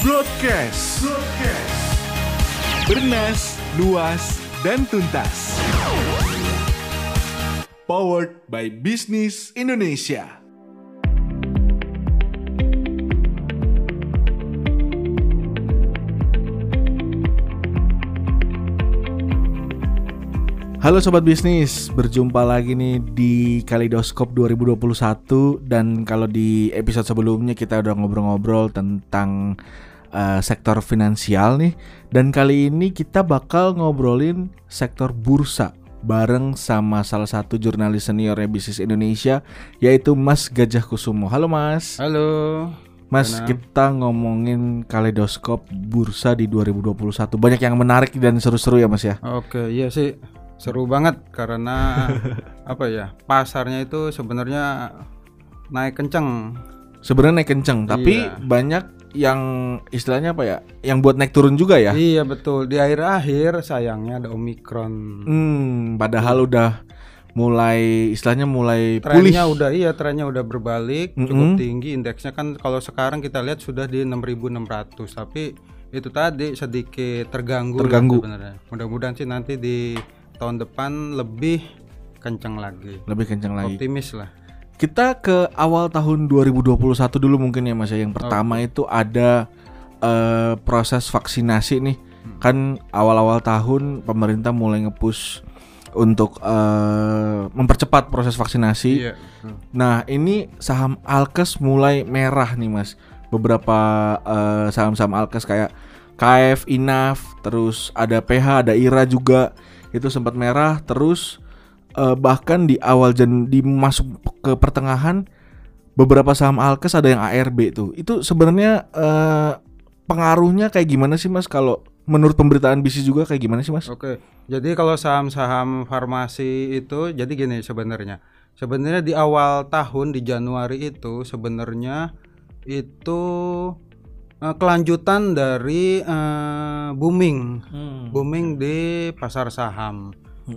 Broadcast. Broadcast. Bernas, luas, dan tuntas. Powered by Business Indonesia. Halo sobat bisnis, berjumpa lagi nih di Kaleidoskop 2021 dan kalau di episode sebelumnya kita udah ngobrol-ngobrol tentang uh, sektor finansial nih dan kali ini kita bakal ngobrolin sektor bursa bareng sama salah satu jurnalis seniornya bisnis Indonesia yaitu Mas Gajah Kusumo. Halo Mas. Halo. Mas, kita ngomongin kaleidoskop bursa di 2021. Banyak yang menarik dan seru-seru ya, Mas ya. Oke, iya sih seru banget karena apa ya pasarnya itu sebenarnya naik kenceng Sebenarnya naik kenceng, tapi Iya. banyak yang istilahnya apa ya? Yang buat naik turun juga ya. iya betul di akhir-akhir sayangnya ada omikron Hmm, padahal udah mulai istilahnya mulai pulih. trennya udah iya trennya udah berbalik Mm-mm. cukup tinggi indeksnya kan kalau sekarang kita lihat sudah di 6.600 tapi itu tadi sedikit terganggu Terganggu. mudah-mudahan sih nanti di tahun depan lebih kenceng lagi Lebih kenceng lagi. optimis lah Kita ke awal tahun 2021 dulu mungkin ya Mas ya. Yang pertama itu ada eh, proses vaksinasi nih. Kan awal-awal tahun pemerintah mulai nge-push untuk eh, mempercepat proses vaksinasi. iya betul. Nah, ini saham Alkes mulai merah nih, Mas. Beberapa eh, saham-saham Alkes kayak KF, Inaf, terus ada PH, ada IRA juga itu sempat merah, terus eh, bahkan di awal jan di masuk ke pertengahan beberapa saham Alkes ada yang ARB tuh. Itu sebenarnya eh, pengaruhnya kayak gimana sih, Mas? Kalau menurut pemberitaan bisnis juga kayak gimana sih, Mas? Oke, jadi kalau saham-saham farmasi itu, jadi gini sebenarnya. Sebenarnya di awal tahun di Januari itu sebenarnya itu eh, kelanjutan dari eh, booming, booming di pasar saham.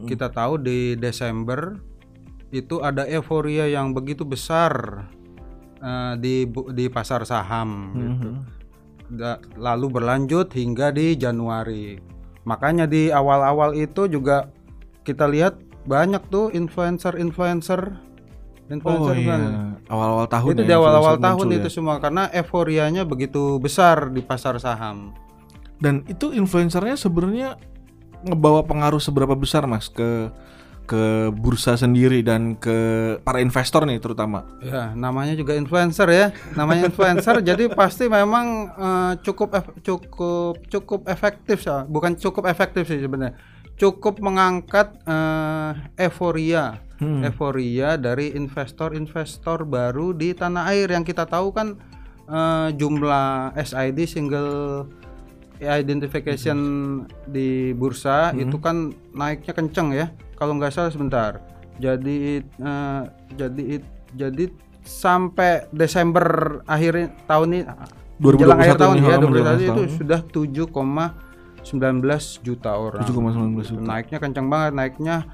Kita tahu di Desember itu ada euforia yang begitu besar eh, di di pasar saham. gitu da- lalu berlanjut hingga di Januari. Makanya di awal-awal itu juga kita lihat banyak tuh influencer-influencer Oh influencer iya, kan. awal-awal tahun itu ya, di awal-awal tahun itu ya. semua karena euforianya begitu besar di pasar saham. Dan itu influencernya sebenarnya ngebawa pengaruh seberapa besar mas ke ke bursa sendiri dan ke para investor nih terutama. Ya, namanya juga influencer ya. Namanya influencer jadi pasti memang eh, cukup ef- cukup cukup efektif sih. Bukan cukup efektif sih sebenarnya. Cukup mengangkat eh, euforia. Euforia dari investor-investor baru di tanah air yang kita tahu kan eh, jumlah SID single identification di bursa itu kan naiknya kenceng ya. Kalau nggak salah sebentar. Jadi eh, jadi jadi sampai Desember akhir tahun ini 2021 jelang akhir tahun ya oh, 2021 menjelang itu sudah 7,19 juta orang. 7,19 juta. Naiknya kencang banget, naiknya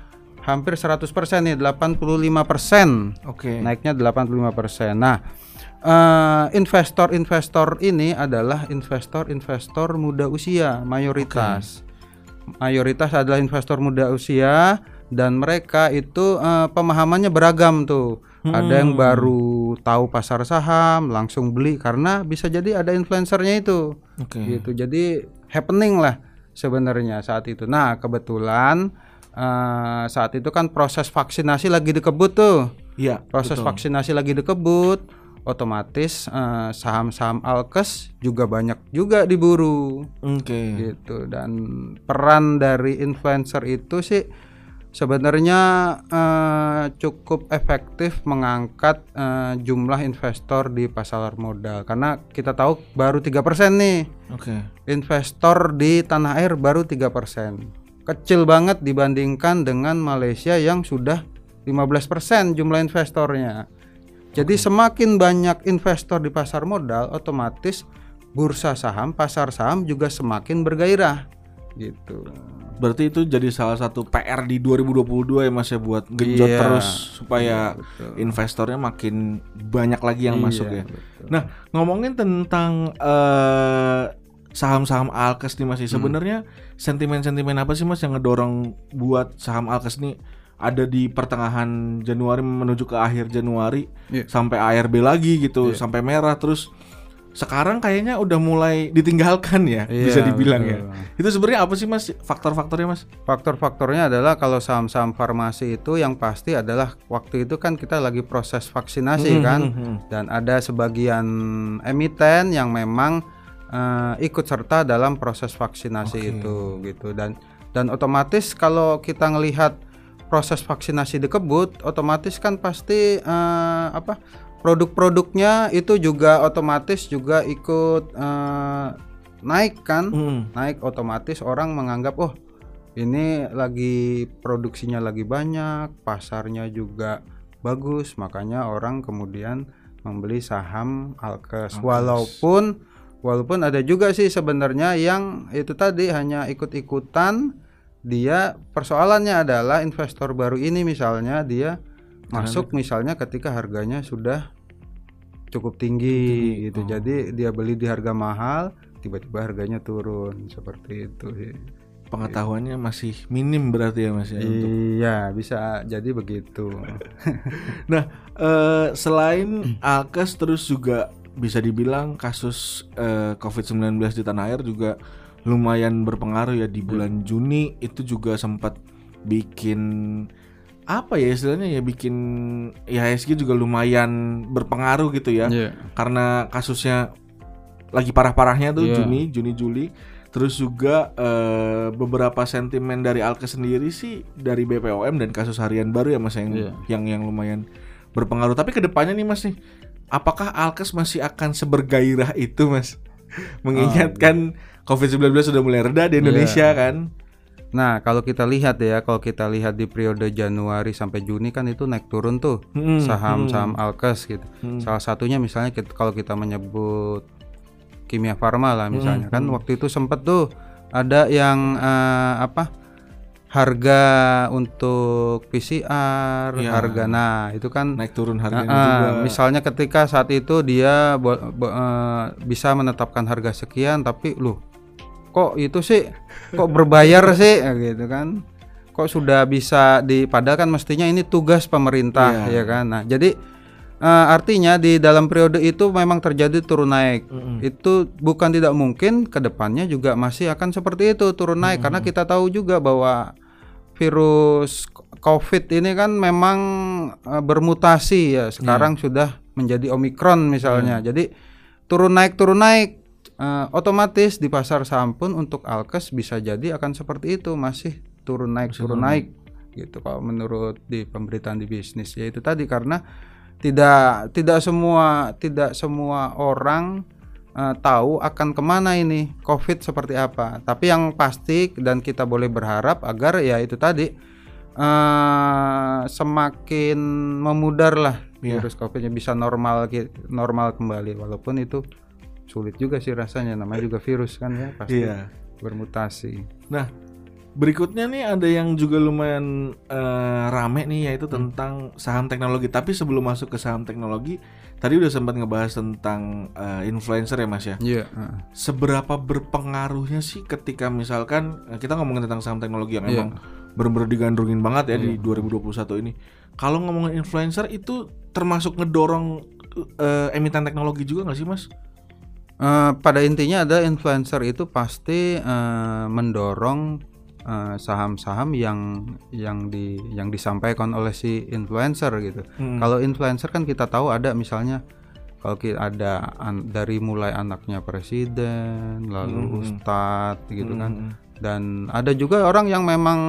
hampir 100% nih, 85%. Oke. Naiknya 85%. Nah, eh, investor-investor ini adalah investor-investor muda usia mayoritas. Mayoritas adalah investor muda usia dan mereka itu eh, pemahamannya beragam tuh. Ada yang baru tahu pasar saham, langsung beli karena bisa jadi ada influencernya itu Oke. gitu jadi happening lah sebenarnya saat itu nah kebetulan eh, saat itu kan proses vaksinasi lagi dikebut tuh Iya. proses betul. vaksinasi lagi dikebut otomatis eh, saham-saham alkes juga banyak juga diburu Oke. gitu dan peran dari influencer itu sih sebenarnya eh, cukup efektif mengangkat eh, jumlah investor di pasar modal karena kita tahu baru 3% nih Oke. investor di tanah air baru 3%. Kecil banget dibandingkan dengan Malaysia yang sudah 15% jumlah investornya. Jadi semakin banyak investor di pasar modal, otomatis bursa saham, pasar saham juga semakin bergairah gitu. Berarti itu jadi salah satu PR di 2022 ya Mas ya buat genjot Iya. terus supaya betul. investornya makin banyak lagi yang Iya, masuk ya. betul. Nah, ngomongin tentang eh, saham-saham Alkes nih Mas, ya, Hmm. sebenarnya sentimen-sentimen apa sih Mas yang ngedorong buat saham Alkes nih ada di pertengahan Januari menuju ke akhir Januari Iya. sampai ARB lagi gitu, sampai merah terus sekarang kayaknya udah mulai ditinggalkan ya, Iya, bisa dibilang ya. betul. Itu sebenarnya apa sih Mas faktor-faktornya Mas? Faktor-faktornya adalah kalau saham-saham farmasi itu yang pasti adalah waktu itu kan kita lagi proses vaksinasi Hmm, kan hmm, hmm. dan ada sebagian emiten yang memang eh, ikut serta dalam proses vaksinasi Oke. itu gitu dan dan otomatis kalau kita ngelihat proses vaksinasi dikebut otomatis kan pasti eh, apa produk-produknya itu juga otomatis juga ikut eh, naik kan? Hmm. naik otomatis orang menganggap oh ini lagi produksinya lagi banyak pasarnya juga bagus. Makanya orang kemudian membeli saham Alkes. Walaupun walaupun ada juga sih sebenarnya yang itu tadi hanya ikut-ikutan dia persoalannya adalah investor baru ini misalnya dia masuk misalnya ketika harganya sudah cukup tinggi gitu Oh. jadi dia beli di harga mahal tiba-tiba harganya turun seperti itu sih. Pengetahuannya masih minim berarti ya Mas ya untuk Iya, bisa jadi begitu. Nah, eh, selain Alkes terus juga bisa dibilang kasus eh, COVID-19 di tanah air juga lumayan berpengaruh ya di bulan Juni itu juga sempat bikin apa ya istilahnya ya bikin IHSG juga lumayan berpengaruh gitu ya Iya. karena kasusnya lagi parah-parahnya tuh Iya. Juni Juni Juli terus juga eh, beberapa sentimen dari Alkes sendiri sih dari BPOM dan kasus harian baru ya mas yang Iya. yang yang lumayan berpengaruh tapi ke depannya nih mas nih apakah Alkes masih akan sebergairah itu mas mengingatkan COVID-19 sudah mulai reda di Indonesia kan Nah, kalau kita lihat ya, kalau kita lihat di periode Januari sampai Juni kan itu naik turun tuh Hmm, saham-saham Alkes gitu. Salah satunya misalnya kita, kalau kita menyebut Kimia Farma lah misalnya kan waktu itu sempet tuh ada yang eh, apa? harga untuk PCR, Iya. harga nah itu kan naik turun harganya Nah, juga misalnya ketika saat itu dia bo- bo- eh, bisa menetapkan harga sekian, tapi loh, kok itu sih, kok berbayar sih, Ya gitu kan? Kok sudah bisa di, padahal kan mestinya ini tugas pemerintah, Iya. ya kan? Nah, jadi eh, artinya di dalam periode itu memang terjadi turun naik. Mm-mm. Itu bukan tidak mungkin ke depannya juga masih akan seperti itu turun naik, karena kita tahu juga bahwa virus COVID ini kan memang eh, bermutasi ya. Sekarang sudah menjadi Omikron misalnya. Jadi turun naik turun naik Eh, otomatis di pasar saham pun untuk Alkes bisa jadi akan seperti itu masih turun naik turun naik gitu kalau menurut di pemberitaan di bisnis ya itu tadi karena tidak tidak semua tidak semua orang eh, tahu akan ke mana ini COVID seperti apa. Tapi yang pasti dan kita boleh berharap agar ya itu tadi eh, semakin memudar lah Iya. virus COVID-nya bisa normal normal kembali walaupun itu sulit juga sih rasanya namanya juga virus kan ya pasti Iya. bermutasi. Nah, berikutnya nih ada yang juga lumayan eh, rame nih yaitu tentang saham teknologi. Tapi sebelum masuk ke saham teknologi, tadi udah sempat ngebahas tentang eh, influencer ya Mas ya. Iya. heeh. Seberapa berpengaruhnya sih ketika misalkan eh, kita ngomongin tentang saham teknologi yang Iya. emang bener-bener digandrungin banget ya di 2021 ini. Kalau ngomongin influencer itu termasuk ngedorong eh, emiten teknologi juga nggak sih Mas? Eh, pada intinya ada influencer itu pasti eh, mendorong eh, saham-saham yang yang di yang disampaikan oleh si influencer gitu. Hmm. Kalau influencer kan kita tahu ada misalnya kalau kita ada an- dari mulai anaknya presiden, lalu Hmm. ustadz gitu kan. Hmm. Dan ada juga orang yang memang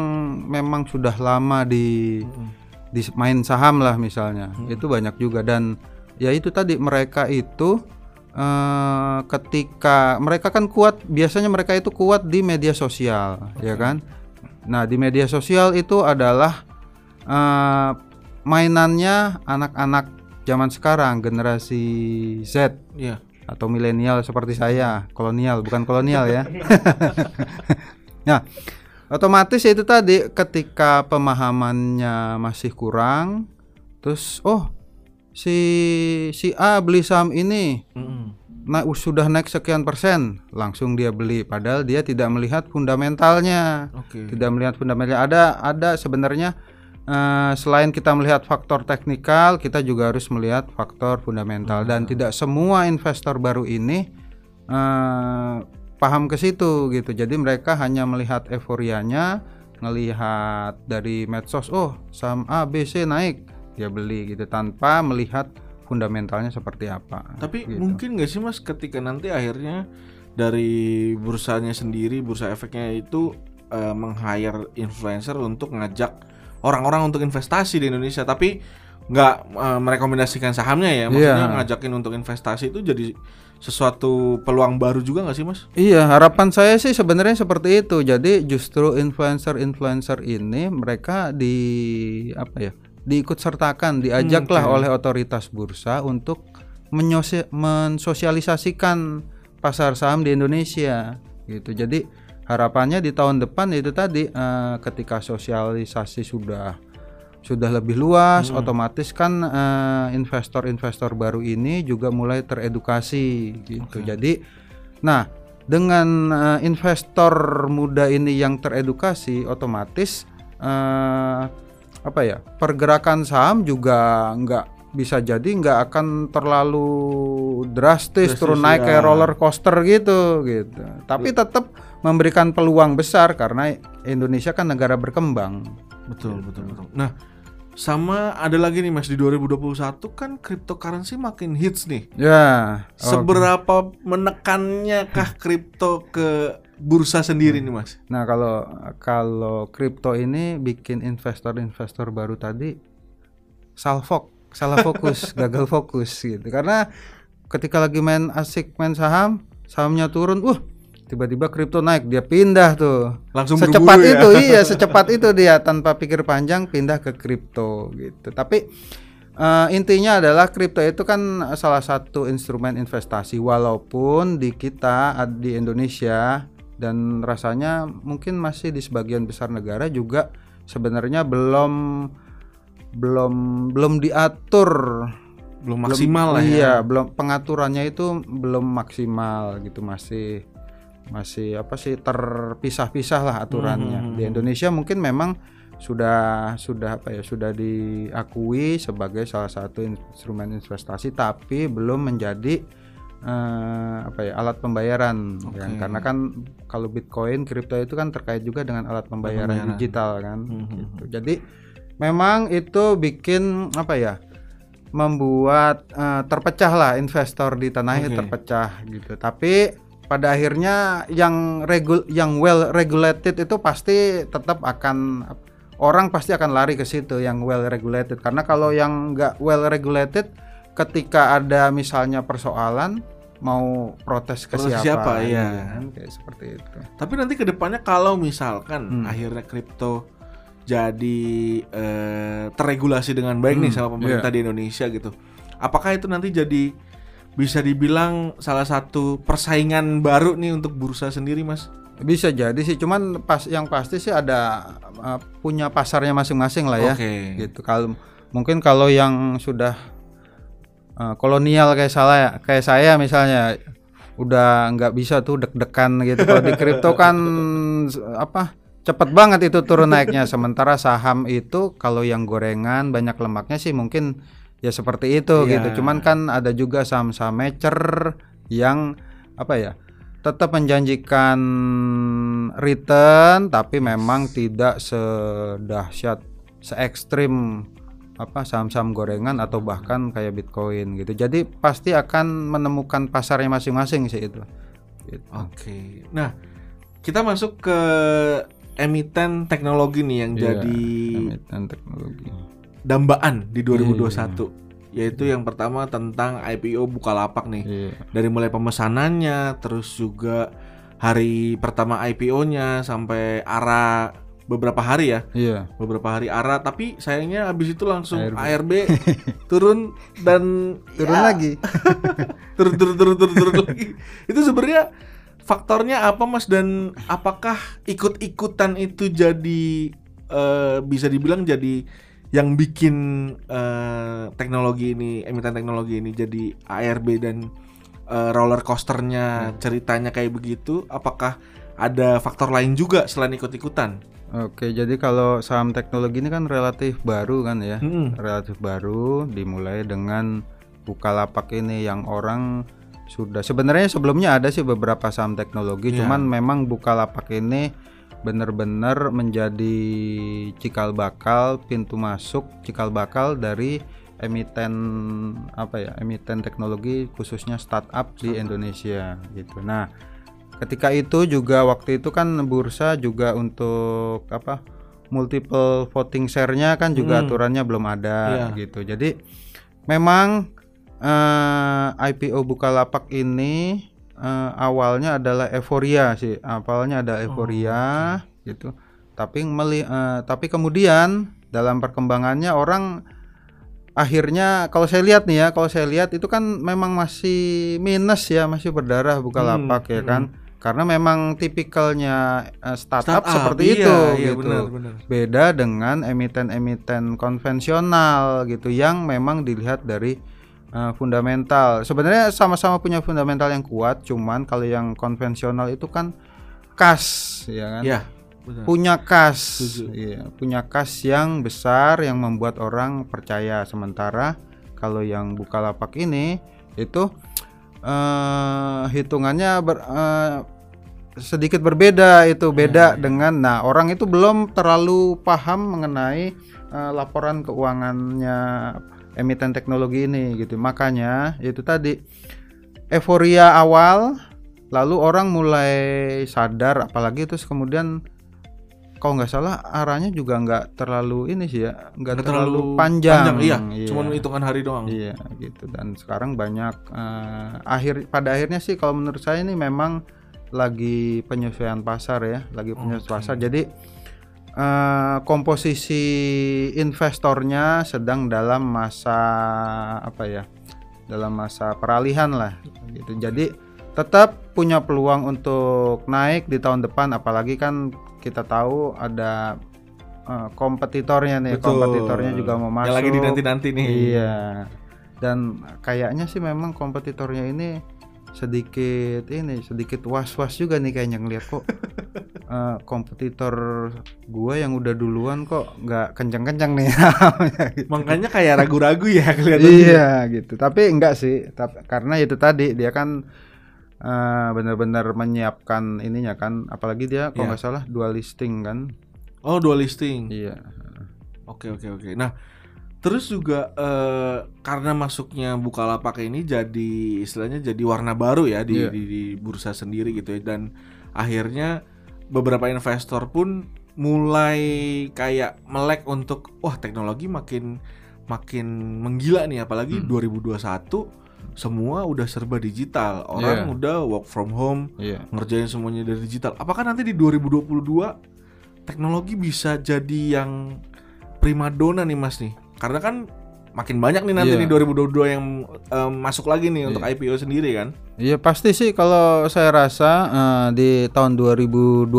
memang sudah lama di Hmm. di main saham lah misalnya. Itu banyak juga dan ya itu tadi mereka itu eh, ketika mereka kan kuat biasanya mereka itu kuat di media sosial ya kan? Nah di media sosial itu adalah eh, mainannya anak-anak zaman sekarang generasi Z. Iya. atau milenial seperti saya kolonial bukan kolonial ya. Nah otomatis itu tadi ketika pemahamannya masih kurang terus oh si si A beli saham ini. Mm-mm. nah sudah naik sekian persen langsung dia beli. Padahal dia tidak melihat fundamentalnya. Oke. tidak melihat fundamentalnya. Ada ada sebenarnya eh, selain kita melihat faktor teknikal kita juga harus melihat faktor fundamental. Dan tidak semua investor baru ini eh, paham ke situ gitu. Jadi mereka hanya melihat euforianya ngelihat dari medsos oh saham A B C naik dia beli gitu tanpa melihat fundamentalnya seperti apa Tapi gitu. mungkin nggak sih mas ketika nanti akhirnya dari bursanya sendiri, bursa efeknya itu eh, meng-hire influencer untuk ngajak orang-orang untuk investasi di Indonesia, tapi nggak eh, merekomendasikan sahamnya ya, maksudnya Iya. ngajakin untuk investasi itu jadi sesuatu peluang baru juga nggak sih mas? Iya, harapan saya sih sebenarnya seperti itu. Jadi justru influencer-influencer ini mereka di apa ya? Diikut sertakan, diajaklah Hmm, oke. oleh otoritas bursa untuk mensosialisasikan pasar saham di Indonesia gitu. Jadi harapannya di tahun depan itu tadi eh, ketika sosialisasi sudah sudah lebih luas, otomatis kan eh, investor-investor baru ini juga mulai teredukasi gitu. Jadi nah, dengan eh, investor muda ini yang teredukasi otomatis eh, apa ya? pergerakan saham juga nggak bisa jadi nggak akan terlalu drastis, Drastis, turun naik ya. kayak roller coaster gitu gitu. Tapi tetap memberikan peluang besar karena Indonesia kan negara berkembang. Betul, betul, betul. Nah, sama ada lagi nih Mas di 2021 kan cryptocurrency makin hits nih. Ya. oke. Seberapa menekannya kah kripto ke bursa sendiri nih Mas? Nah kalau kalau kripto ini bikin investor-investor baru tadi salfok, salah fokus, gagal fokus gitu. Karena ketika lagi main asik main saham, sahamnya turun, uh tiba-tiba kripto naik, dia pindah tuh. Langsung secepat ya? itu, iya secepat itu dia tanpa pikir panjang pindah ke kripto gitu. Tapi eh, intinya adalah kripto itu kan salah satu instrumen investasi walaupun di kita di Indonesia dan rasanya mungkin masih di sebagian besar negara juga sebenarnya belum belum belum diatur Belum belum- maksimal lah ya. iya belum pengaturannya itu belum maksimal gitu masih masih apa sih terpisah-pisah lah aturannya Hmm. di Indonesia mungkin memang sudah sudah apa ya sudah diakui sebagai salah satu instrumen investasi tapi belum menjadi eh, apa ya alat pembayaran ya. Oke. karena kan kalau Bitcoin kripto itu kan terkait juga dengan alat pembayaran, pembayaran. digital kan Hmm, hmm, gitu. jadi memang itu bikin apa ya membuat eh, terpecah lah investor di tanah air Oke. terpecah gitu. Tapi pada akhirnya yang regul yang well regulated itu pasti tetap akan orang pasti akan lari ke situ yang well regulated karena kalau yang nggak well regulated ketika ada misalnya persoalan mau protes ke Protes siapa, siapa, iya. kan? kayak seperti itu. Tapi nanti ke depannya kalau misalkan Hmm. akhirnya kripto jadi eh, terregulasi dengan baik nih Hmm, sama pemerintah di Indonesia gitu, apakah itu nanti jadi bisa dibilang salah satu persaingan baru nih untuk bursa sendiri, Mas? Bisa jadi sih, cuman pas yang pasti sih ada uh, punya pasarnya masing-masing lah ya. Oke. Gitu. Kalau mungkin kalau yang sudah uh, kolonial kayak saya, kayak saya misalnya udah nggak bisa tuh deg-degan gitu. Kalau di kripto kan apa cepet banget itu turun naiknya. Sementara saham itu kalau yang gorengan banyak lemaknya sih mungkin ya seperti itu Iya. gitu. Cuman kan ada juga saham-saham mature yang apa ya? tetap menjanjikan return tapi memang tidak sedahsyat se ekstrim apa saham-saham gorengan atau bahkan kayak Bitcoin gitu. Jadi pasti akan menemukan pasarnya masing-masing sih itu. Gitu. Oke. Nah, kita masuk ke emiten teknologi nih yang Iya, jadi emiten teknologi. dambaan di Iya. 2021. Yaitu yang pertama tentang IPO Bukalapak nih. Iya. Dari mulai pemesanannya, terus juga hari pertama IPO-nya sampai ARA beberapa hari ya. Iya. Beberapa hari ARA, tapi sayangnya habis itu langsung ARB. ARB turun dan Turun ya, lagi. turun turun turun turun turun lagi. Itu sebenarnya faktornya apa Mas dan apakah ikut-ikutan itu jadi eh, bisa dibilang jadi yang bikin eh, teknologi ini emiten teknologi ini jadi ARB dan eh, roller coasternya ceritanya kayak begitu apakah ada faktor lain juga selain ikut-ikutan? Oke, jadi kalau saham teknologi ini kan relatif baru kan ya. Mm-mm. Relatif baru dimulai dengan Bukalapak ini yang orang sudah sebenarnya sebelumnya ada sih beberapa saham teknologi, Iya. cuman memang Bukalapak ini benar-benar menjadi cikal bakal pintu masuk cikal bakal dari emiten apa ya emiten teknologi khususnya startup di Indonesia gitu. Nah, ketika itu juga waktu itu kan bursa juga untuk apa multiple voting share-nya kan juga Hmm. aturannya belum ada Iya. gitu. Jadi memang eh, IPO Bukalapak ini eh, awalnya adalah euforia sih. Awalnya ada euforia gitu. Tapi meli- eh, tapi kemudian dalam perkembangannya orang akhirnya kalau saya lihat nih ya, kalau saya lihat itu kan memang masih minus ya, masih berdarah Bukalapak Hmm, ya kan. Karena memang tipikalnya eh, startup, Startup, seperti iya, itu iya, gitu. benar, benar. Beda dengan emiten-emiten konvensional gitu yang memang dilihat dari eh, fundamental. Sebenarnya sama-sama punya fundamental yang kuat, cuman kalau yang konvensional itu kan kas ya kan Ya, benar. punya kas iya, punya kas yang besar yang membuat orang percaya sementara kalau yang Bukalapak ini itu eh hitungannya ber- eh, sedikit berbeda itu beda dengan nah orang itu belum terlalu paham mengenai eh, laporan keuangannya emiten teknologi ini gitu. Makanya itu tadi euforia awal lalu orang mulai sadar apalagi terus kemudian kalau nggak salah arahnya juga nggak terlalu ini sih ya nggak Nggak terlalu, panjang, iya, Iya. cuman hitungan hari doang. Iya gitu dan sekarang banyak eh, akhir pada akhirnya sih kalau menurut saya ini memang lagi penyesuaian pasar ya, lagi penyesuaian Oke. pasar. Jadi eh, komposisi investornya sedang dalam masa apa ya? Dalam masa peralihan lah gitu. Jadi tetap punya peluang untuk naik di tahun depan apalagi kan kita tahu ada eh, kompetitornya nih, Betul. kompetitornya juga mau masuk. Yang lagi dinanti-nanti nih. Iya. Dan kayaknya sih memang kompetitornya ini sedikit ini sedikit was-was juga nih kayaknya ngeliat kok eh, kompetitor gue yang udah duluan kok nggak kenceng-kenceng nih. Gitu. Makanya kayak ragu-ragu ya kelihatannya. iya gitu. Tapi enggak sih. Tapi karena itu tadi dia kan eh, benar-benar menyiapkan ininya kan. Apalagi dia kalau Iya. nggak salah dual listing kan. Oh, dual listing. Iya. Oke oke oke. Nah, terus juga eh, karena masuknya Bukalapak ini jadi istilahnya jadi warna baru ya di, Iya. di, di bursa sendiri gitu ya dan akhirnya beberapa investor pun mulai kayak melek untuk wah teknologi makin makin menggila nih apalagi Hmm. 2021 semua udah serba digital. Orang Iya. udah work from home, Iya. ngerjain semuanya dari digital. Apakah nanti di 2022 teknologi bisa jadi yang primadona nih Mas nih? Karena kan makin banyak nih nanti Iya. nih 2022 yang em, masuk lagi nih untuk Iya. IPO sendiri kan? Iya pasti sih kalau saya rasa eh, di tahun 2022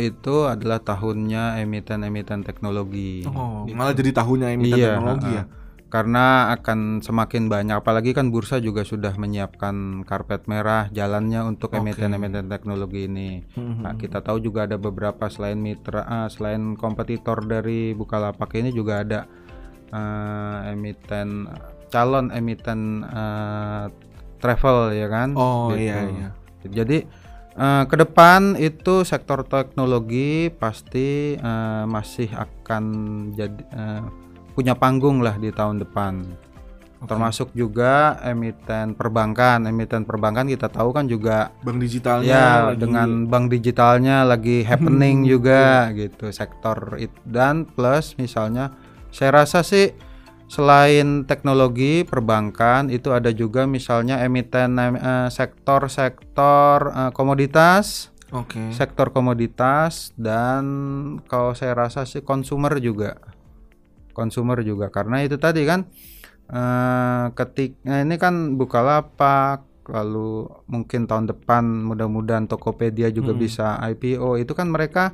itu adalah tahunnya emiten-emiten teknologi. Oh, Gitu. malah jadi tahunnya emiten Iya, teknologi ha-ha. ya. Karena akan semakin banyak apalagi kan bursa juga sudah menyiapkan karpet merah jalannya untuk emiten-emiten teknologi ini. Mhm. Nah, kita tahu juga ada beberapa selain mitra eh, selain kompetitor dari Bukalapak ini juga ada eh, emiten calon emiten eh, travel ya kan. Oh Gitu. iya iya. Jadi eh, ke depan itu sektor teknologi pasti eh, masih akan jadi eh, punya panggung lah di tahun depan. Termasuk juga emiten perbankan. Emiten perbankan kita tahu kan juga bank digitalnya ya lagi- dengan bank digitalnya lagi happening juga gitu sektor it dan plus misalnya saya rasa sih selain teknologi perbankan itu ada juga misalnya emiten eh, sektor-sektor eh, komoditas Oke. sektor komoditas dan kalau saya rasa sih consumer juga consumer juga karena itu tadi kan eh ketik nah ini kan Bukalapak lalu mungkin tahun depan mudah-mudahan Tokopedia juga Hmm. bisa IPO itu kan mereka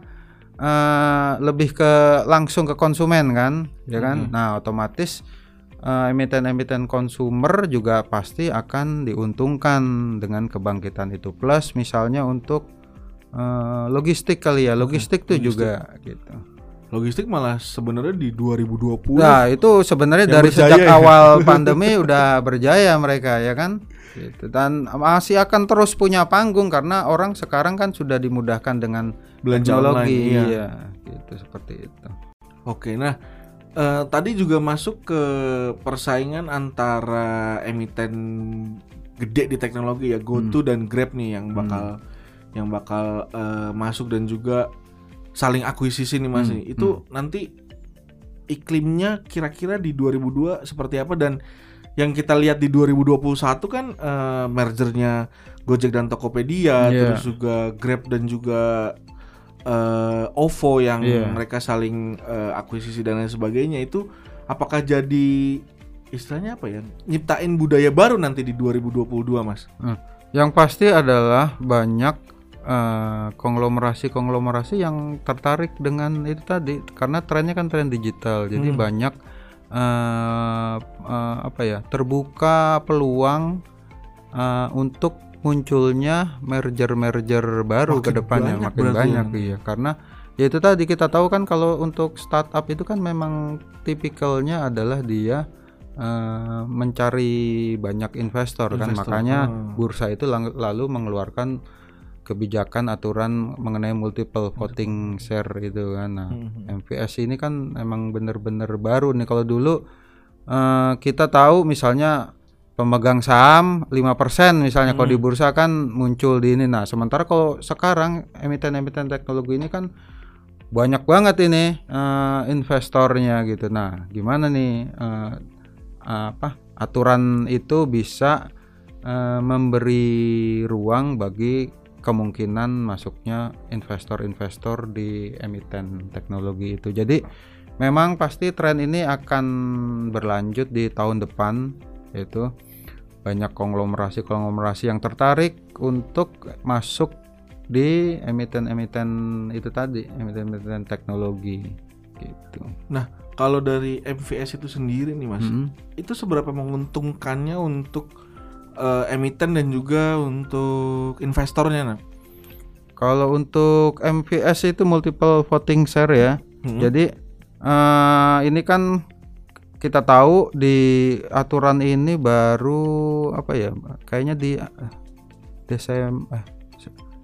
eh, lebih ke langsung ke konsumen kan ya kan Hmm. nah otomatis eh, emiten-emiten konsumer juga pasti akan diuntungkan dengan kebangkitan itu plus misalnya untuk eh, logistik kali ya logistik tuh logistik. juga gitu Logistik malah sebenarnya di 2020 Nah, itu sebenarnya dari berjaya sejak ya. awal pandemi udah berjaya mereka ya kan? Gitu. Dan masih akan terus punya panggung karena orang sekarang kan sudah dimudahkan dengan belanja teknologi. online. Iya. Iya, gitu seperti itu. Oke, nah eh, tadi juga masuk ke persaingan antara emiten gede di teknologi ya GoTo dan Grab nih yang bakal yang bakal eh, masuk dan juga saling akuisisi nih Mas Hmm. Itu nanti iklimnya kira-kira di 2002 seperti apa dan yang kita lihat di 2021 kan eh, mergernya Gojek dan Tokopedia Iya. terus juga Grab dan juga eh, OVO yang Iya. mereka saling eh, akuisisi dan lain sebagainya itu apakah jadi istilahnya apa ya nyiptain budaya baru nanti di 2022 mas Yang pasti adalah banyak eh, konglomerasi-konglomerasi yang tertarik dengan itu tadi karena trennya kan tren digital. Jadi Hmm. banyak eh, eh, apa ya? terbuka peluang eh, untuk munculnya merger-merger baru Makin ke depannya banyak makin banyak ya. iya karena ya itu tadi kita tahu kan kalau untuk startup itu kan memang tipikalnya adalah dia eh, mencari banyak investor, kan Investor, makanya hmm. bursa itu lalu mengeluarkan kebijakan aturan mengenai multiple voting share itu kan. Nah. MVS ini kan emang bener-bener baru nih. Kalau dulu eh, kita tahu misalnya pemegang saham 5% misalnya kalau di bursa kan muncul di ini. Nah sementara kalau sekarang emiten-emiten teknologi ini kan banyak banget ini eh, investornya gitu. Nah gimana nih eh, apa aturan itu bisa eh, memberi ruang bagi kemungkinan masuknya investor-investor di emiten teknologi itu. Jadi memang pasti tren ini akan berlanjut di tahun depan yaitu banyak konglomerasi-konglomerasi yang tertarik untuk masuk di emiten-emiten itu tadi, emiten-emiten teknologi gitu. nah kalau dari MVS itu sendiri nih mas Mm. itu seberapa menguntungkannya untuk eh, emiten dan juga untuk investornya nah Kalau untuk MVS itu multiple voting share ya. Hmm. Jadi eh, ini kan kita tahu di aturan ini baru apa ya? Kayaknya di Desember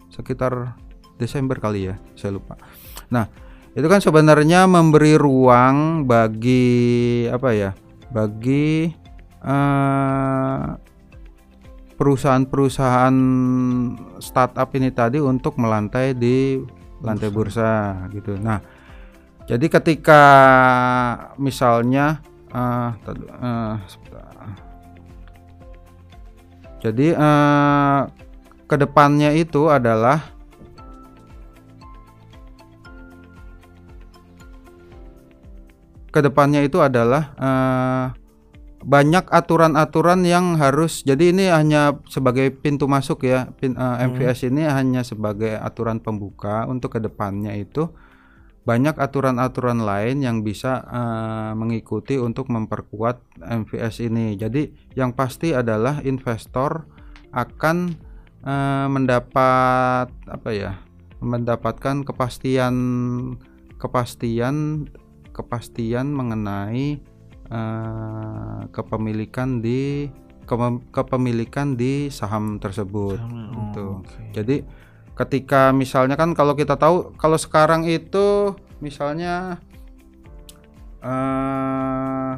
sekitar Desember kali ya, saya lupa. Nah, itu kan sebenarnya memberi ruang bagi apa ya? Bagi eh, perusahaan-perusahaan startup ini tadi untuk melantai di lantai bursa gitu. Nah, jadi ketika misalnya eh, sebentar. jadi eh, ke depannya itu adalah ke depannya itu adalah eh, banyak aturan-aturan yang harus jadi ini hanya sebagai pintu masuk ya pin, eh, MVS ini hanya sebagai aturan pembuka. Untuk ke depannya itu banyak aturan-aturan lain yang bisa eh, mengikuti untuk memperkuat MVS ini. Jadi yang pasti adalah investor akan eh, mendapat apa ya mendapatkan kepastian kepastian kepastian mengenai eh, kepemilikan di kepem- kepemilikan di saham tersebut Saham, gitu. oh, oke. Jadi ketika misalnya kan kalau kita tahu kalau sekarang itu misalnya eh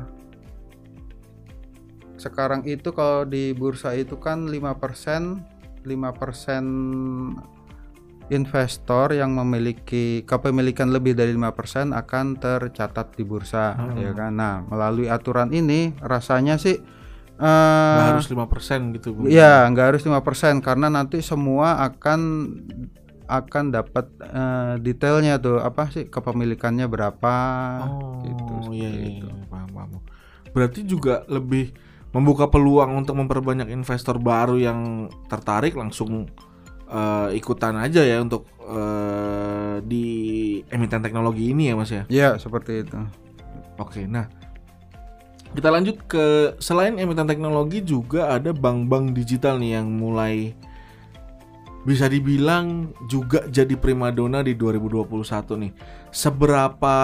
sekarang itu kalau di bursa itu kan 5% 5% investor yang memiliki kepemilikan lebih dari 5% akan tercatat di bursa Hmm. ya kan. Nah, melalui aturan ini rasanya sih Nggak eh harus 5% gitu Bu. Iya, nggak harus 5% karena nanti semua akan akan dapat eh, detailnya tuh apa sih kepemilikannya berapa Oh, gitu. iya, iya, itu. iya, paham, paham. Berarti juga lebih membuka peluang untuk memperbanyak investor baru yang tertarik langsung eh, ikutan aja ya untuk eh, di emiten teknologi ini ya Mas ya. Iya, seperti itu. Oke, nah kita lanjut ke selain emiten teknologi juga ada bank-bank digital nih yang mulai bisa dibilang juga jadi primadona di 2021 nih. Seberapa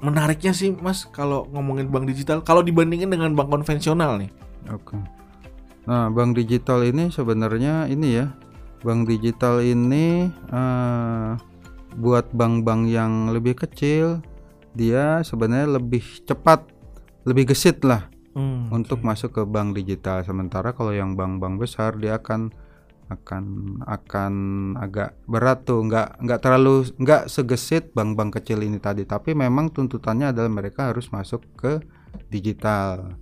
menariknya sih Mas kalau ngomongin bank digital kalau dibandingin dengan bank konvensional nih? Oke. Nah, bank digital ini sebenarnya ini ya, bank digital ini eh, buat bank-bank yang lebih kecil, dia sebenarnya lebih cepat, lebih gesit lah Hmm, untuk masuk ke bank digital. Sementara kalau yang bank-bank besar dia akan akan akan agak berat tuh, nggak nggak terlalu nggak segesit bank-bank kecil ini tadi. Tapi memang tuntutannya adalah mereka harus masuk ke digital.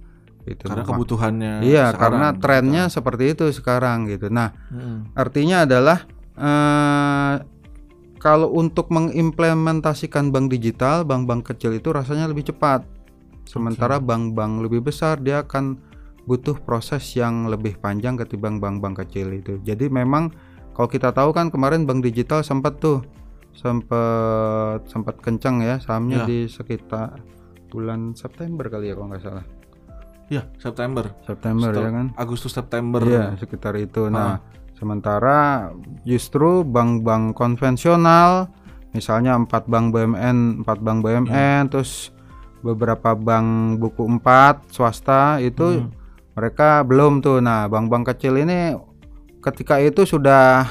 Itu karena kebutuhannya Iya, sekarang karena gitu. trennya seperti itu sekarang gitu. Nah, Hmm. artinya adalah eh, kalau untuk mengimplementasikan bank digital, bank-bank kecil itu rasanya lebih cepat. Sementara bank-bank lebih besar dia akan butuh proses yang lebih panjang ketimbang bank-bank kecil itu. Jadi memang kalau kita tahu kan kemarin bank digital sempat tuh sempat sempat kencang ya sahamnya Ya. di sekitar bulan September kali ya kalau nggak salah. Ya, September. September Setel- ya kan? Agustus September. Iya, sekitar itu. Nah, sementara justru bank-bank konvensional, misalnya empat bank BUMN, empat bank BUMN, terus beberapa bank buku empat swasta itu Hmm. mereka belum tuh. Nah, bank-bank kecil ini ketika itu sudah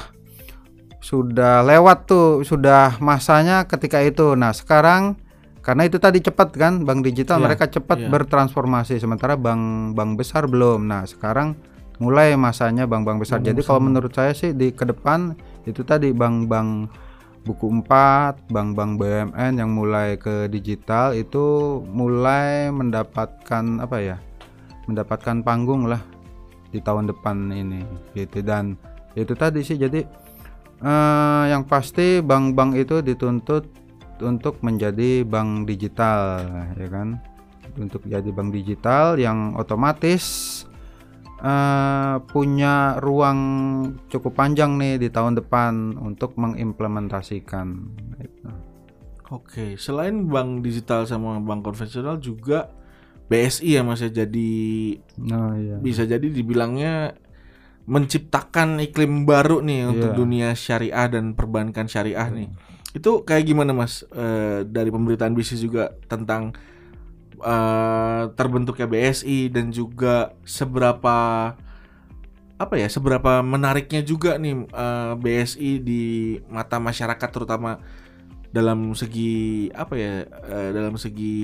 sudah lewat tuh, sudah masanya ketika itu. Nah, sekarang karena itu tadi cepat kan, bank digital Iya, mereka cepat iya. bertransformasi, sementara bank-bank besar belum. Nah, sekarang mulai masanya bank-bank besar. Bank Jadi kalau menurut saya sih di ke depan itu tadi bank-bank buku 4, bank-bank BUMN yang mulai ke digital itu mulai mendapatkan apa ya? mendapatkan panggung lah di tahun depan ini gitu dan itu tadi sih jadi eh, yang pasti bank-bank itu dituntut untuk menjadi bank digital ya kan untuk jadi bank digital yang otomatis eh, punya ruang cukup panjang nih di tahun depan untuk mengimplementasikan Gitu. Oke, selain bank digital sama bank konvensional juga BSI ya Mas ya jadi Nah, iya. bisa jadi dibilangnya menciptakan iklim baru nih untuk Iya. dunia syariah dan perbankan syariah nih. Itu kayak gimana Mas Eh, dari pemberitaan bisnis juga tentang eh, terbentuknya BSI dan juga seberapa apa ya seberapa menariknya juga nih eh, BSI di mata masyarakat terutama dalam segi apa ya eh, dalam segi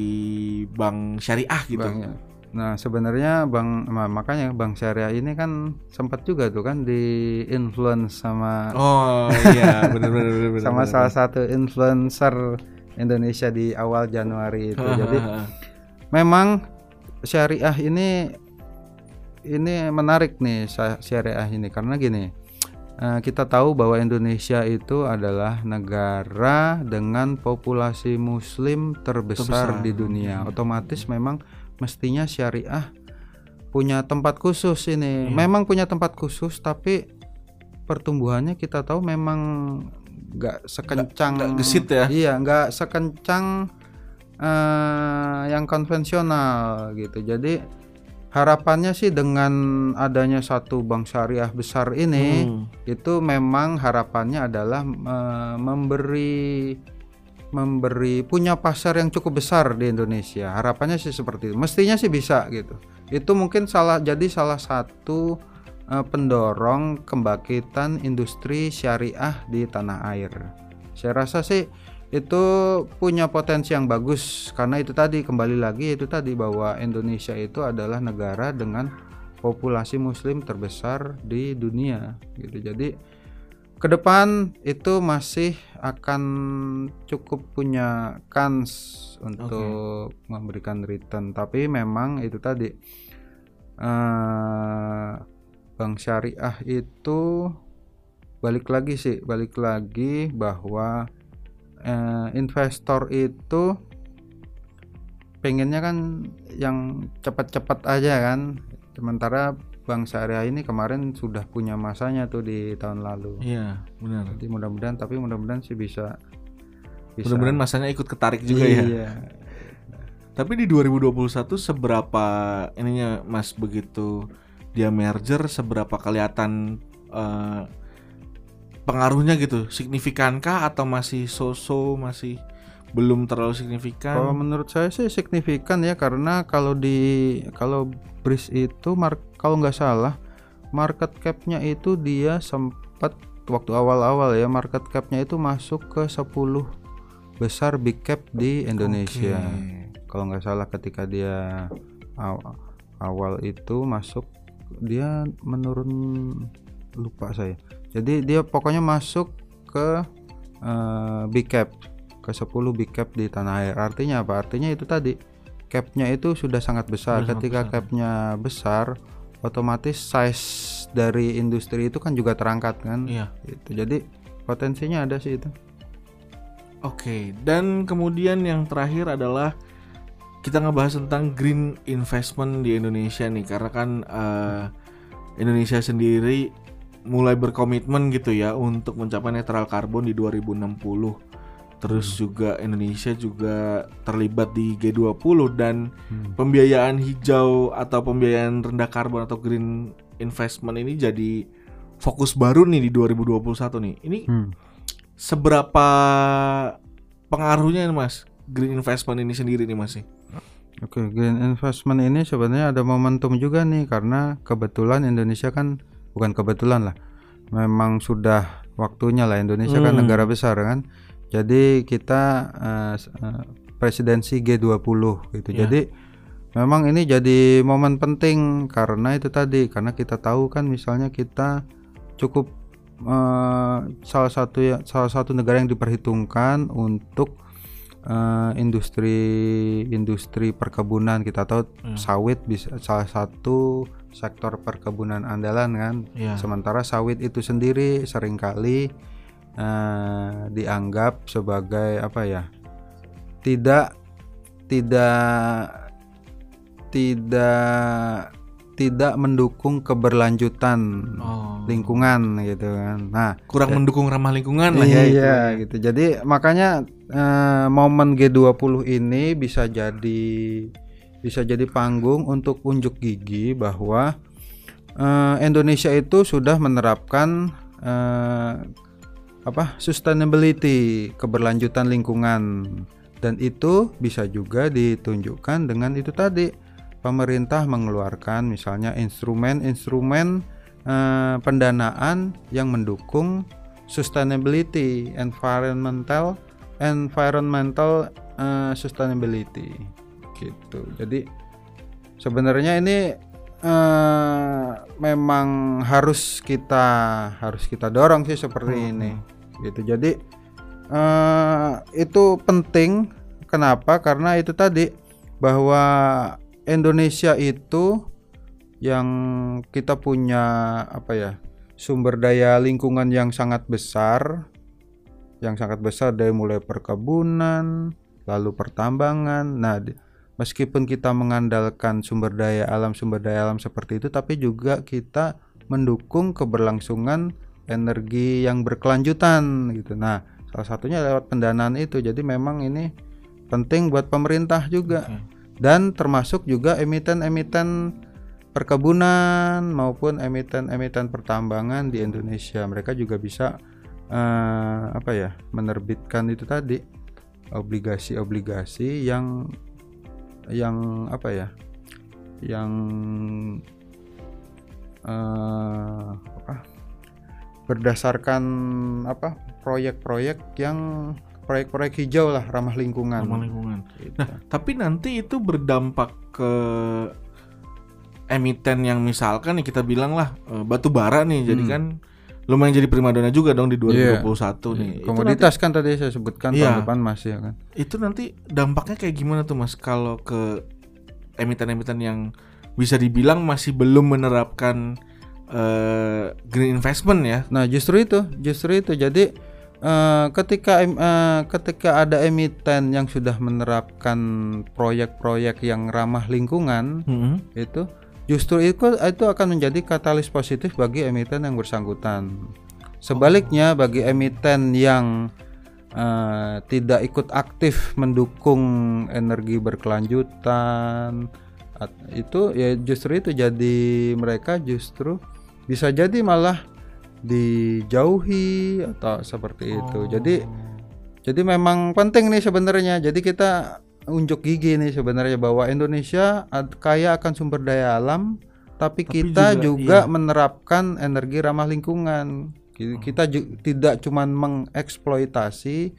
bank syariah gitu. Nah sebenarnya bang ma- makanya bank syariah ini kan sempat juga tuh kan di influence sama Oh iya benar benar benar benar, sama benar. salah satu influencer Indonesia di awal Januari itu. Jadi memang syariah ini ini menarik nih sy- syariah ini karena gini eh, kita tahu bahwa Indonesia itu adalah negara dengan populasi Muslim terbesar, Terbesar. di dunia. Otomatis memang mestinya syariah punya tempat khusus ini. Iya. Memang punya tempat khusus tapi pertumbuhannya kita tahu memang nggak sekencang nggak gesit ya? Iya, nggak sekencang eh, yang konvensional gitu. Jadi harapannya sih dengan adanya satu bank syariah besar ini Hmm. itu memang harapannya adalah eh, memberi memberi punya pasar yang cukup besar di Indonesia. Harapannya sih seperti itu. Mestinya sih bisa gitu. Itu mungkin salah jadi salah satu eh, pendorong kebangkitan industri syariah di tanah air. Saya rasa sih itu punya potensi yang bagus karena itu tadi kembali lagi itu tadi bahwa Indonesia itu adalah negara dengan populasi muslim terbesar di dunia gitu. Jadi ke depan itu masih akan cukup punya kans untuk memberikan return tapi memang itu tadi eh bank syariah itu balik lagi sih balik lagi bahwa eh, investor itu pengennya kan yang cepat-cepat aja kan. Sementara Bank Syariah ini kemarin sudah punya masanya tuh di tahun lalu. Iya, benar. Jadi mudah-mudahan tapi mudah-mudahan sih bisa bisa. Mudah-mudahan masanya ikut ketarik juga ya. Iya. Tapi di 2021 seberapa ininya Mas begitu dia merger seberapa kelihatan eh, pengaruhnya gitu? Signifikankah atau masih so-so masih belum terlalu signifikan? Kalau menurut saya sih signifikan ya karena kalau di kalau Breeze itu mar- kalau nggak salah market cap-nya itu dia sempat waktu awal-awal ya market cap-nya itu masuk ke 10 besar big cap di Indonesia. Oke. Kalau nggak salah ketika dia aw- awal itu masuk dia menurun lupa saya. Jadi dia pokoknya masuk ke eh, big cap ke 10 big cap di tanah air. Artinya apa? Artinya itu tadi capnya itu sudah sangat besar. Sudah Ketika besar. capnya besar, otomatis size dari industri itu kan juga terangkat kan. Iya. Gitu. Jadi potensinya ada sih itu. Oke, dan kemudian yang terakhir adalah kita ngebahas tentang green investment di Indonesia nih, karena kan eh, Indonesia sendiri mulai berkomitmen gitu ya untuk mencapai netral karbon di 2060. Terus juga Indonesia juga terlibat di G20 dan pembiayaan hijau atau pembiayaan rendah karbon atau green investment ini jadi fokus baru nih di 2021 nih. Ini Hmm. seberapa pengaruhnya nih, Mas green investment ini sendiri nih Mas? Oke, green investment ini sebenarnya ada momentum juga nih karena kebetulan Indonesia kan bukan kebetulan lah. Memang sudah waktunya lah Indonesia kan Hmm. negara besar kan. Jadi kita eh, presidensi G20 gitu. Ya. Jadi memang ini jadi momen penting karena itu tadi karena kita tahu kan misalnya kita cukup eh, salah satu ya salah satu negara yang diperhitungkan untuk eh, industri industri perkebunan kita tahu Hmm. sawit bisa salah satu sektor perkebunan andalan kan Iya. sementara sawit itu sendiri sering kali eh, dianggap sebagai apa ya tidak tidak tidak tidak mendukung keberlanjutan Oh. lingkungan gitu kan nah kurang mendukung ramah lingkungan lah ya itu. iya gitu. Jadi makanya eh, momen G20 ini bisa jadi bisa jadi panggung untuk unjuk gigi bahwa eh, Indonesia itu sudah menerapkan eh, apa? Sustainability keberlanjutan lingkungan. Dan itu bisa juga ditunjukkan dengan itu tadi. Pemerintah mengeluarkan misalnya instrumen-instrumen eh, pendanaan yang mendukung sustainability environmental environmental eh, sustainability. Gitu. Jadi sebenarnya ini eh, memang harus kita harus kita dorong sih seperti Hmm. ini gitu. Jadi eh, itu penting. Kenapa? Karena itu tadi bahwa Indonesia itu yang kita punya apa ya sumber daya lingkungan yang sangat besar yang sangat besar dari mulai perkebunan lalu pertambangan. Nah di- meskipun kita mengandalkan sumber daya alam sumber daya alam seperti itu tapi juga kita mendukung keberlangsungan energi yang berkelanjutan gitu. Nah salah satunya lewat pendanaan itu. Jadi memang ini penting buat pemerintah juga. Dan termasuk juga emiten-emiten perkebunan maupun emiten-emiten pertambangan di Indonesia. Mereka juga bisa eh, apa ya menerbitkan itu tadi obligasi-obligasi yang yang apa ya yang eh, apa berdasarkan apa proyek-proyek yang proyek-proyek hijau lah ramah lingkungan. Ramah lingkungan. Gitu. Nah, tapi nanti itu berdampak ke emiten yang misalkan nih kita bilang lah eh, batu bara nih, jadi Hmm. kan lumayan jadi primadona juga dong di 2021 Iya. nih. Itu Komoditas kan tadi saya sebutkan Iya. tahun depan masih ya kan. nanti, itu nanti dampaknya kayak gimana tuh Mas kalau ke emiten-emiten yang bisa dibilang masih belum menerapkan eh, green investment ya? Nah, justru itu, justru itu. Jadi eh, ketika eh, ketika ada emiten yang sudah menerapkan proyek-proyek yang ramah lingkungan Hmm. itu justru itu itu akan menjadi katalis positif bagi emiten yang bersangkutan. Sebaliknya bagi emiten yang eh, tidak ikut aktif mendukung energi berkelanjutan itu ya justru itu jadi mereka justru bisa jadi malah dijauhi atau seperti itu. Jadi jadi memang penting nih sebenarnya. Jadi kita unjuk gigi nih sebenarnya bahwa Indonesia kaya akan sumber daya alam, tapi, Tapi kita juga- juga, iya. menerapkan energi ramah lingkungan. Ki- Kita ju- tidak cuman mengeksploitasi,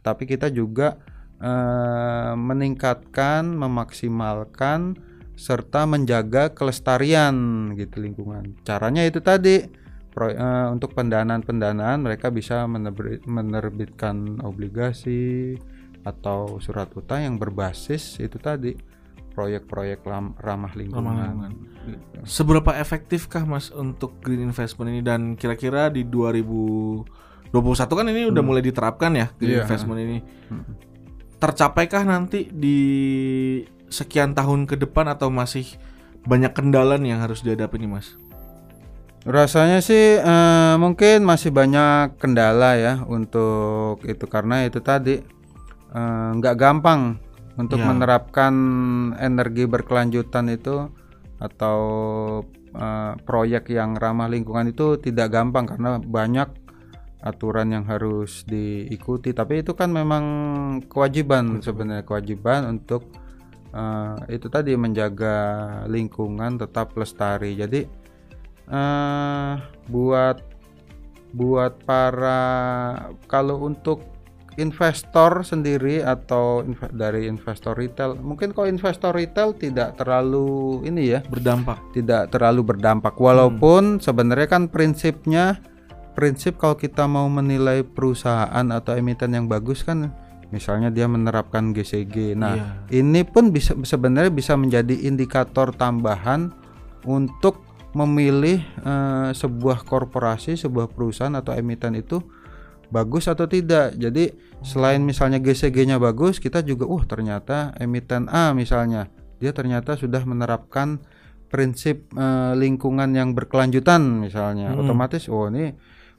tapi kita juga eh, meningkatkan, memaksimalkan serta menjaga kelestarian gitu lingkungan. Caranya itu tadi pro- eh, untuk pendanaan-pendanaan mereka bisa menerbit- menerbitkan obligasi atau surat utang yang berbasis itu tadi proyek-proyek ramah lingkungan. lingkungan. Gitu. Seberapa efektifkah Mas untuk green investment ini dan kira-kira di 2021 kan ini udah mulai diterapkan ya green Iya. investment ini. Mm. Tercapaikah nanti di sekian tahun ke depan atau masih banyak kendala nih yang harus dihadapi nih Mas? Rasanya sih eh, mungkin masih banyak kendala ya untuk itu karena itu tadi eh, nggak gampang untuk Ya. menerapkan energi berkelanjutan itu atau eh, proyek yang ramah lingkungan itu tidak gampang karena banyak aturan yang harus diikuti. Tapi itu kan memang kewajiban sebenarnya kewajiban untuk eh, itu tadi menjaga lingkungan tetap lestari. Jadi eh buat buat para kalau untuk investor sendiri atau inve- dari investor retail mungkin kalau investor retail tidak terlalu ini ya Berdampak. tidak terlalu berdampak walaupun sebenarnya kan prinsipnya prinsip kalau kita mau menilai perusahaan atau emiten yang bagus kan misalnya dia menerapkan GCG nah Iya. ini pun bisa sebenarnya bisa menjadi indikator tambahan untuk memilih eh, sebuah korporasi sebuah perusahaan atau emiten itu bagus atau tidak. Jadi selain misalnya GCG-nya bagus kita juga uh ternyata emiten A misalnya. Dia ternyata sudah menerapkan prinsip eh, lingkungan yang berkelanjutan misalnya. Hmm. otomatis oh ini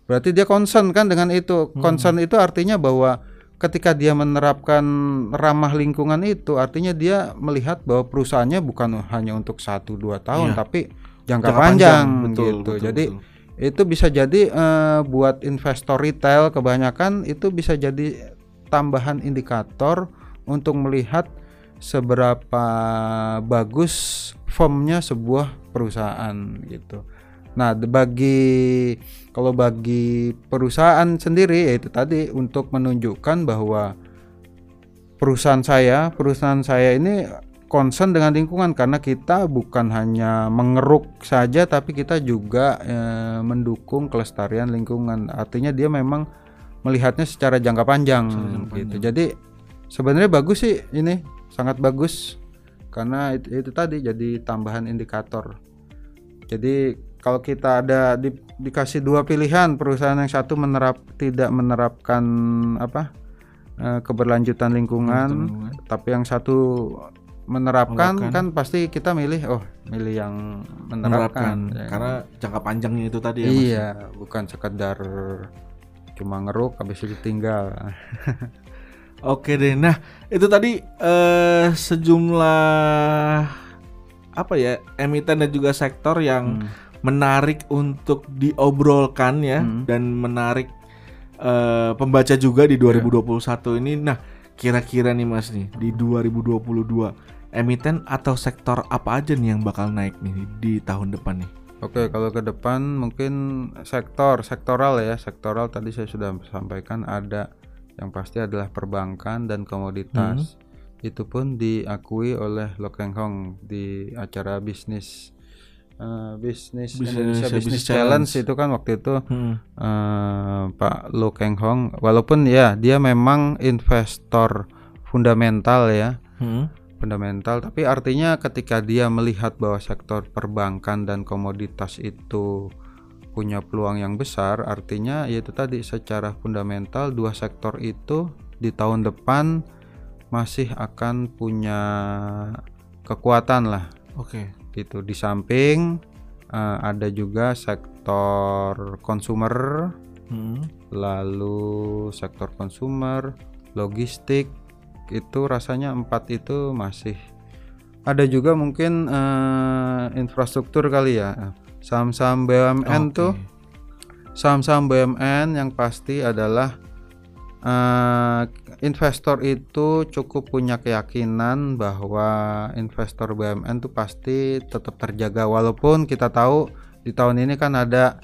berarti dia concern kan dengan itu. Concern itu artinya bahwa ketika dia menerapkan ramah lingkungan itu artinya dia melihat bahwa perusahaannya bukan hanya untuk satu dua tahun Iya. tapi jangka, Jangka panjang, betul, gitu. betul, jadi betul. Itu bisa jadi eh, buat investor retail kebanyakan itu bisa jadi tambahan indikator untuk melihat seberapa bagus formnya sebuah perusahaan gitu. Nah, bagi kalau bagi perusahaan sendiri yaitu tadi untuk menunjukkan bahwa perusahaan saya, perusahaan saya ini concern dengan lingkungan karena kita bukan hanya mengeruk saja tapi kita juga eh, mendukung kelestarian lingkungan. Artinya dia memang melihatnya secara jangka panjang jangka gitu. Jadi sebenarnya bagus sih ini, sangat bagus karena itu, itu tadi jadi tambahan indikator. Jadi kalau kita ada di- dikasih dua pilihan perusahaan yang satu menerap tidak menerapkan apa eh, keberlanjutan lingkungan, Lingkungan. tapi yang satu menerapkan Menerapkan. kan pasti kita milih oh milih yang menerapkan menerapkan, Ya. karena jangka panjangnya itu tadi ya Mas. iya bukan sekedar cuma ngeruk habis itu tinggal Oke deh. Nah, itu tadi eh sejumlah apa ya emiten dan juga sektor yang Hmm. menarik untuk diobrolkan ya Hmm. dan menarik eh, pembaca juga di 2021 ini. Nah, kira-kira nih Mas nih di 2022 emiten atau sektor apa aja nih yang bakal naik nih di tahun depan nih? Oke, kalau ke depan mungkin sektor sektoral ya. Sektoral tadi saya sudah sampaikan ada yang pasti adalah perbankan dan komoditas. Itu pun diakui oleh Lo Keng Hong di acara bisnis eh, bisnis Bisnis Indonesia Business Business Challenge Challenge. itu kan waktu itu Hmm. eh, Pak Lo Keng Hong walaupun ya dia memang investor fundamental ya Hmm. fundamental tapi artinya ketika dia melihat bahwa sektor perbankan dan komoditas itu punya peluang yang besar artinya yaitu tadi secara fundamental dua sektor itu di tahun depan masih akan punya kekuatan lah Oke. Gitu di samping eh, ada juga sektor consumer Hmm. lalu sektor consumer logistik itu rasanya empat itu masih ada juga mungkin eh, infrastruktur kali ya saham-saham BUMN Oke. tuh saham-saham BUMN yang pasti adalah eh, investor itu cukup punya keyakinan bahwa investor BUMN tuh pasti tetap terjaga. Walaupun kita tahu di tahun ini kan ada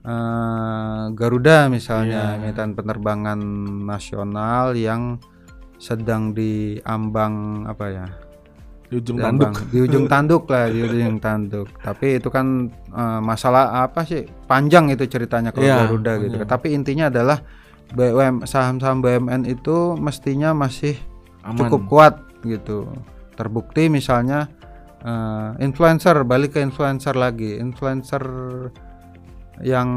eh, Garuda misalnya Iya. emiten penerbangan nasional yang sedang diambang apa ya Di ujung Diambang- tanduk. di ujung tanduk lah di ujung tanduk. Tapi itu kan eh, masalah apa sih? Panjang itu ceritanya kalau Iya, Garuda gitu. tapi intinya adalah BUM saham-saham BUMN itu mestinya masih Aman. cukup kuat gitu terbukti misalnya eh, influencer balik ke influencer lagi influencer yang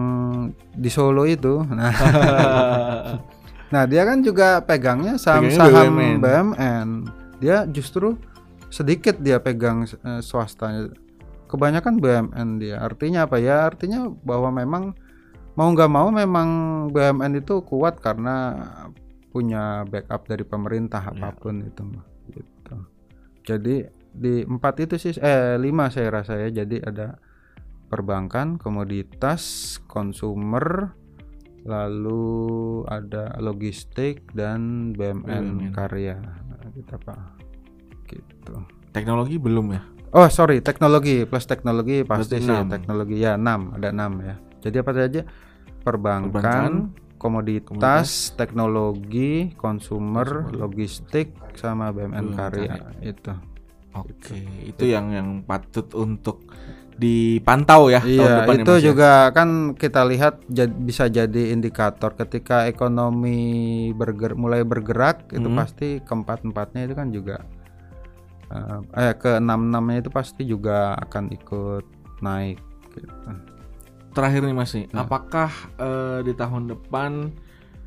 di Solo itu nah Nah, dia kan juga pegangnya saham-saham Pegangnya BUMN. Dia justru sedikit dia pegang eh, swasta. Kebanyakan BUMN dia. Artinya apa ya? Artinya bahwa memang mau nggak mau memang BUMN itu kuat karena punya backup dari pemerintah apa pun itu mah. Gitu. Jadi di empat itu sih eh lima saya rasa ya. Jadi ada perbankan, komoditas, konsumer, lalu ada logistik dan BUMN BUMN. karya Nah, gitu pak gitu Teknologi belum ya? oh sorry teknologi plus teknologi pasti sih enam. teknologi ya 6 ada 6 ya jadi apa saja perbankan, Perbankan, komoditas, teknologi konsumer Konsumer. logistik sama BUMN BUMN karya itu Oke, itu yang yang patut untuk dipantau ya tahun Iya, depan ya, itu ya? juga kan kita lihat jad- bisa jadi indikator ketika ekonomi berger, mulai bergerak itu Hmm. pasti keempat empatnya itu kan juga eh, eh ke enam enamnya itu pasti juga akan ikut naik. Gitu. Terakhir nih Mas nih, Hmm. apakah eh, di tahun depan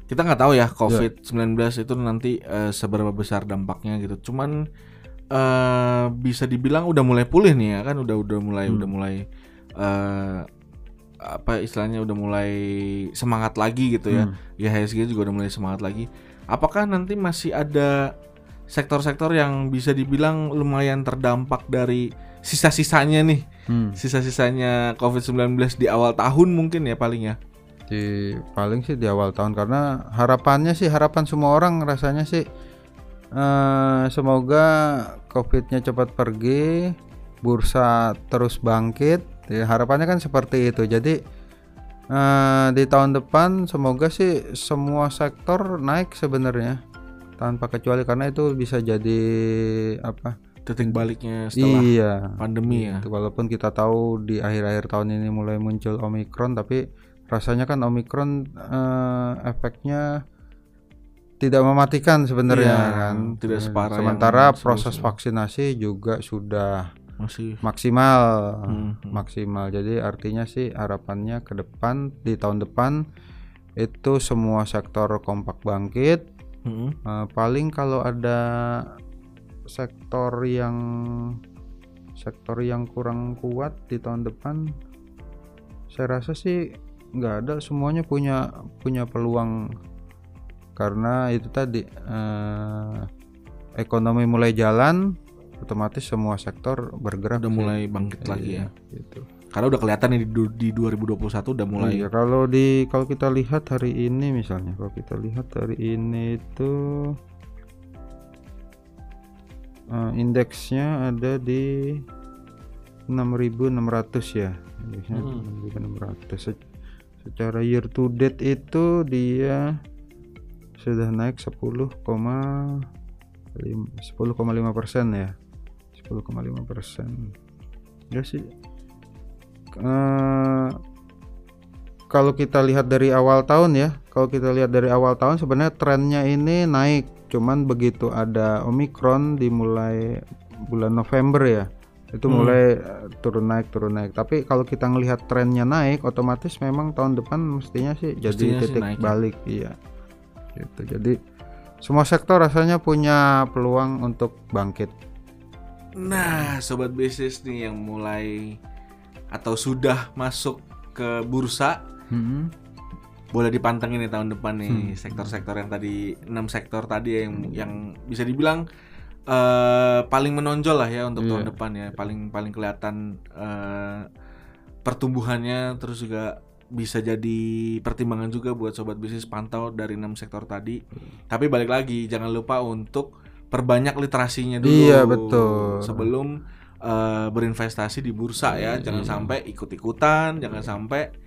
kita nggak tahu ya COVID-19 itu nanti eh, seberapa besar dampaknya gitu. Cuman eh bisa dibilang udah mulai pulih nih ya kan udah udah mulai Hmm. udah mulai eh apa istilahnya udah mulai semangat lagi gitu ya. Hmm. IHSG juga udah mulai semangat lagi. Apakah nanti masih ada sektor-sektor yang bisa dibilang lumayan terdampak dari sisa-sisanya nih, Hmm. sisa-sisanya COVID-19 di awal tahun mungkin ya paling ya. Di paling sih di awal tahun karena harapannya sih harapan semua orang rasanya sih eh, semoga covidnya cepat pergi, bursa terus bangkit. Ya, harapannya kan seperti itu. Jadi eh, di tahun depan semoga sih semua sektor naik sebenarnya tanpa kecuali karena itu bisa jadi apa? Titik baliknya setelah iya. pandemi ya. Gitu, Walaupun kita tahu di akhir-akhir tahun ini mulai muncul Omikron, tapi rasanya kan Omikron eh, efeknya tidak mematikan sebenarnya Iya, kan. tidak separah yang Sementara proses sebelum-sebelum. vaksinasi juga sudah Masih maksimal, Hmm, hmm. maksimal. Jadi artinya sih harapannya ke depan di tahun depan itu semua sektor kompak bangkit. Mm-mm. Eh, paling kalau ada sektor yang sektor yang kurang kuat di tahun depan saya rasa sih nggak ada semuanya punya punya peluang karena itu tadi eh, ekonomi mulai jalan otomatis semua sektor bergerak udah mulai bangkit lagi ya. Iya, gitu. Karena udah kelihatan di, di 2021 udah mulai Iya, kalau di kalau kita lihat hari ini misalnya, kalau kita lihat hari ini itu eh, indeksnya ada di 6.600 ya. Indeksnya Hmm. 6.600. Se- Secara year to date itu dia sudah naik 10,5 10,5 persen ya. 10,5 persen. Ya sih eh, kalau kita lihat dari awal tahun ya, kalau kita lihat dari awal tahun sebenarnya trennya ini naik, cuman begitu ada Omikron dimulai bulan November ya, itu mulai eh, turun naik turun naik tapi kalau kita ngelihat trennya naik otomatis memang tahun depan mestinya sih jadi Mestinya sih titik ya. balik iya gitu jadi semua sektor rasanya punya peluang untuk bangkit Nah, sobat bisnis nih yang mulai atau sudah masuk ke bursa Hmm. Boleh dipantengin nih tahun depan nih Hmm. sektor-sektor yang tadi enam sektor tadi yang yang bisa dibilang eh paling menonjol lah ya untuk tahun Iya. depan ya paling paling kelihatan eh pertumbuhannya terus juga bisa jadi pertimbangan juga buat sobat bisnis pantau dari enam sektor tadi tapi balik lagi jangan lupa untuk perbanyak literasinya dulu Iya, betul. sebelum eh, berinvestasi di bursa ya Iya. jangan sampai ikut-ikutan jangan sampai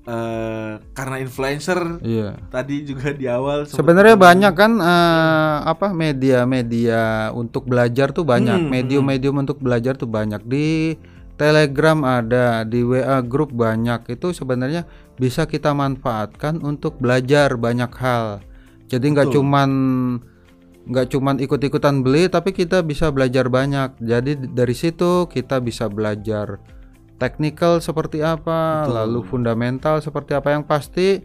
eh karena influencer iya. tadi juga di awal Sebenarnya banyak kan eh, apa media-media untuk belajar tuh banyak, Hmm, medium-medium untuk belajar tuh banyak. Di Telegram ada, di WA grup banyak. Itu sebenarnya bisa kita manfaatkan untuk belajar banyak hal. Jadi nggak cuman nggak cuman ikut-ikutan beli, tapi kita bisa belajar banyak. Jadi dari situ kita bisa belajar teknikal seperti apa, Betul. lalu fundamental seperti apa yang pasti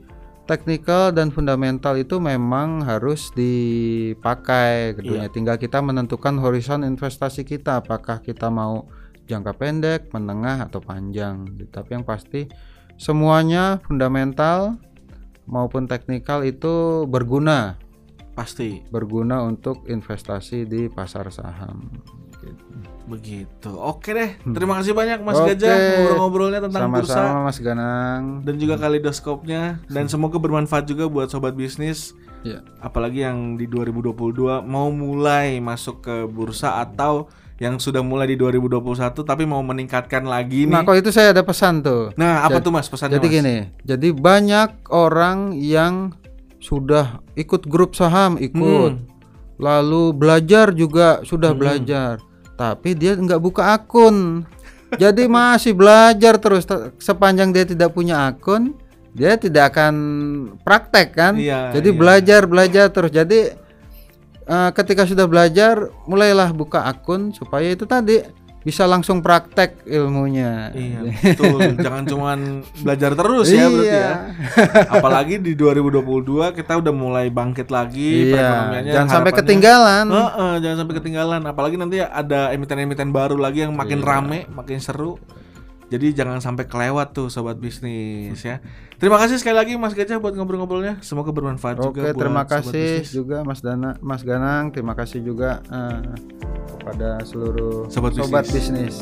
teknikal dan fundamental itu memang harus dipakai keduanya. Tinggal kita menentukan horizon investasi kita apakah kita mau jangka pendek, menengah atau panjang. Tapi yang pasti semuanya fundamental maupun teknikal itu berguna, pasti berguna untuk investasi di pasar saham. Gitu. Begitu oke deh terima kasih banyak Mas Oke. Gajah ngobrol-ngobrolnya tentang bursa Sama-sama Mas Ganang. dan juga kalidoskopnya dan semoga bermanfaat juga buat sobat bisnis Ya. apalagi yang di 2022 mau mulai masuk ke bursa atau yang sudah mulai di 2021 tapi mau meningkatkan lagi nih Nah, kalau itu saya ada pesan tuh. nah apa Jadi- tuh Mas pesannya Jadi Mas? gini, jadi banyak orang yang sudah ikut grup saham, ikut, Hmm. lalu belajar juga sudah belajar, tapi dia nggak buka akun. jadi masih belajar terus Te- sepanjang dia tidak punya akun, dia tidak akan praktek kan? Iya, jadi iya. belajar belajar terus. Jadi eh, ketika sudah belajar, mulailah buka akun supaya itu tadi bisa langsung praktek ilmunya. Iya betul jangan cuman belajar terus ya berarti Iya. ya apalagi di 2022 kita udah mulai bangkit lagi Iya, perekonomiannya jangan sampai ketinggalan. Heeh, jangan sampai ketinggalan. Apalagi nanti ada emiten-emiten baru lagi yang makin Iya. rame, makin seru. Jadi jangan sampai kelewat tuh sobat bisnis ya. Terima kasih sekali lagi Mas Gajah buat ngobrol-ngobrolnya. Semoga bermanfaat juga Oke, buat terima sobat kasih bisnis. juga Mas Dana, Mas Ganang. Terima kasih juga eh, kepada seluruh Sobat sobat bisnis. bisnis.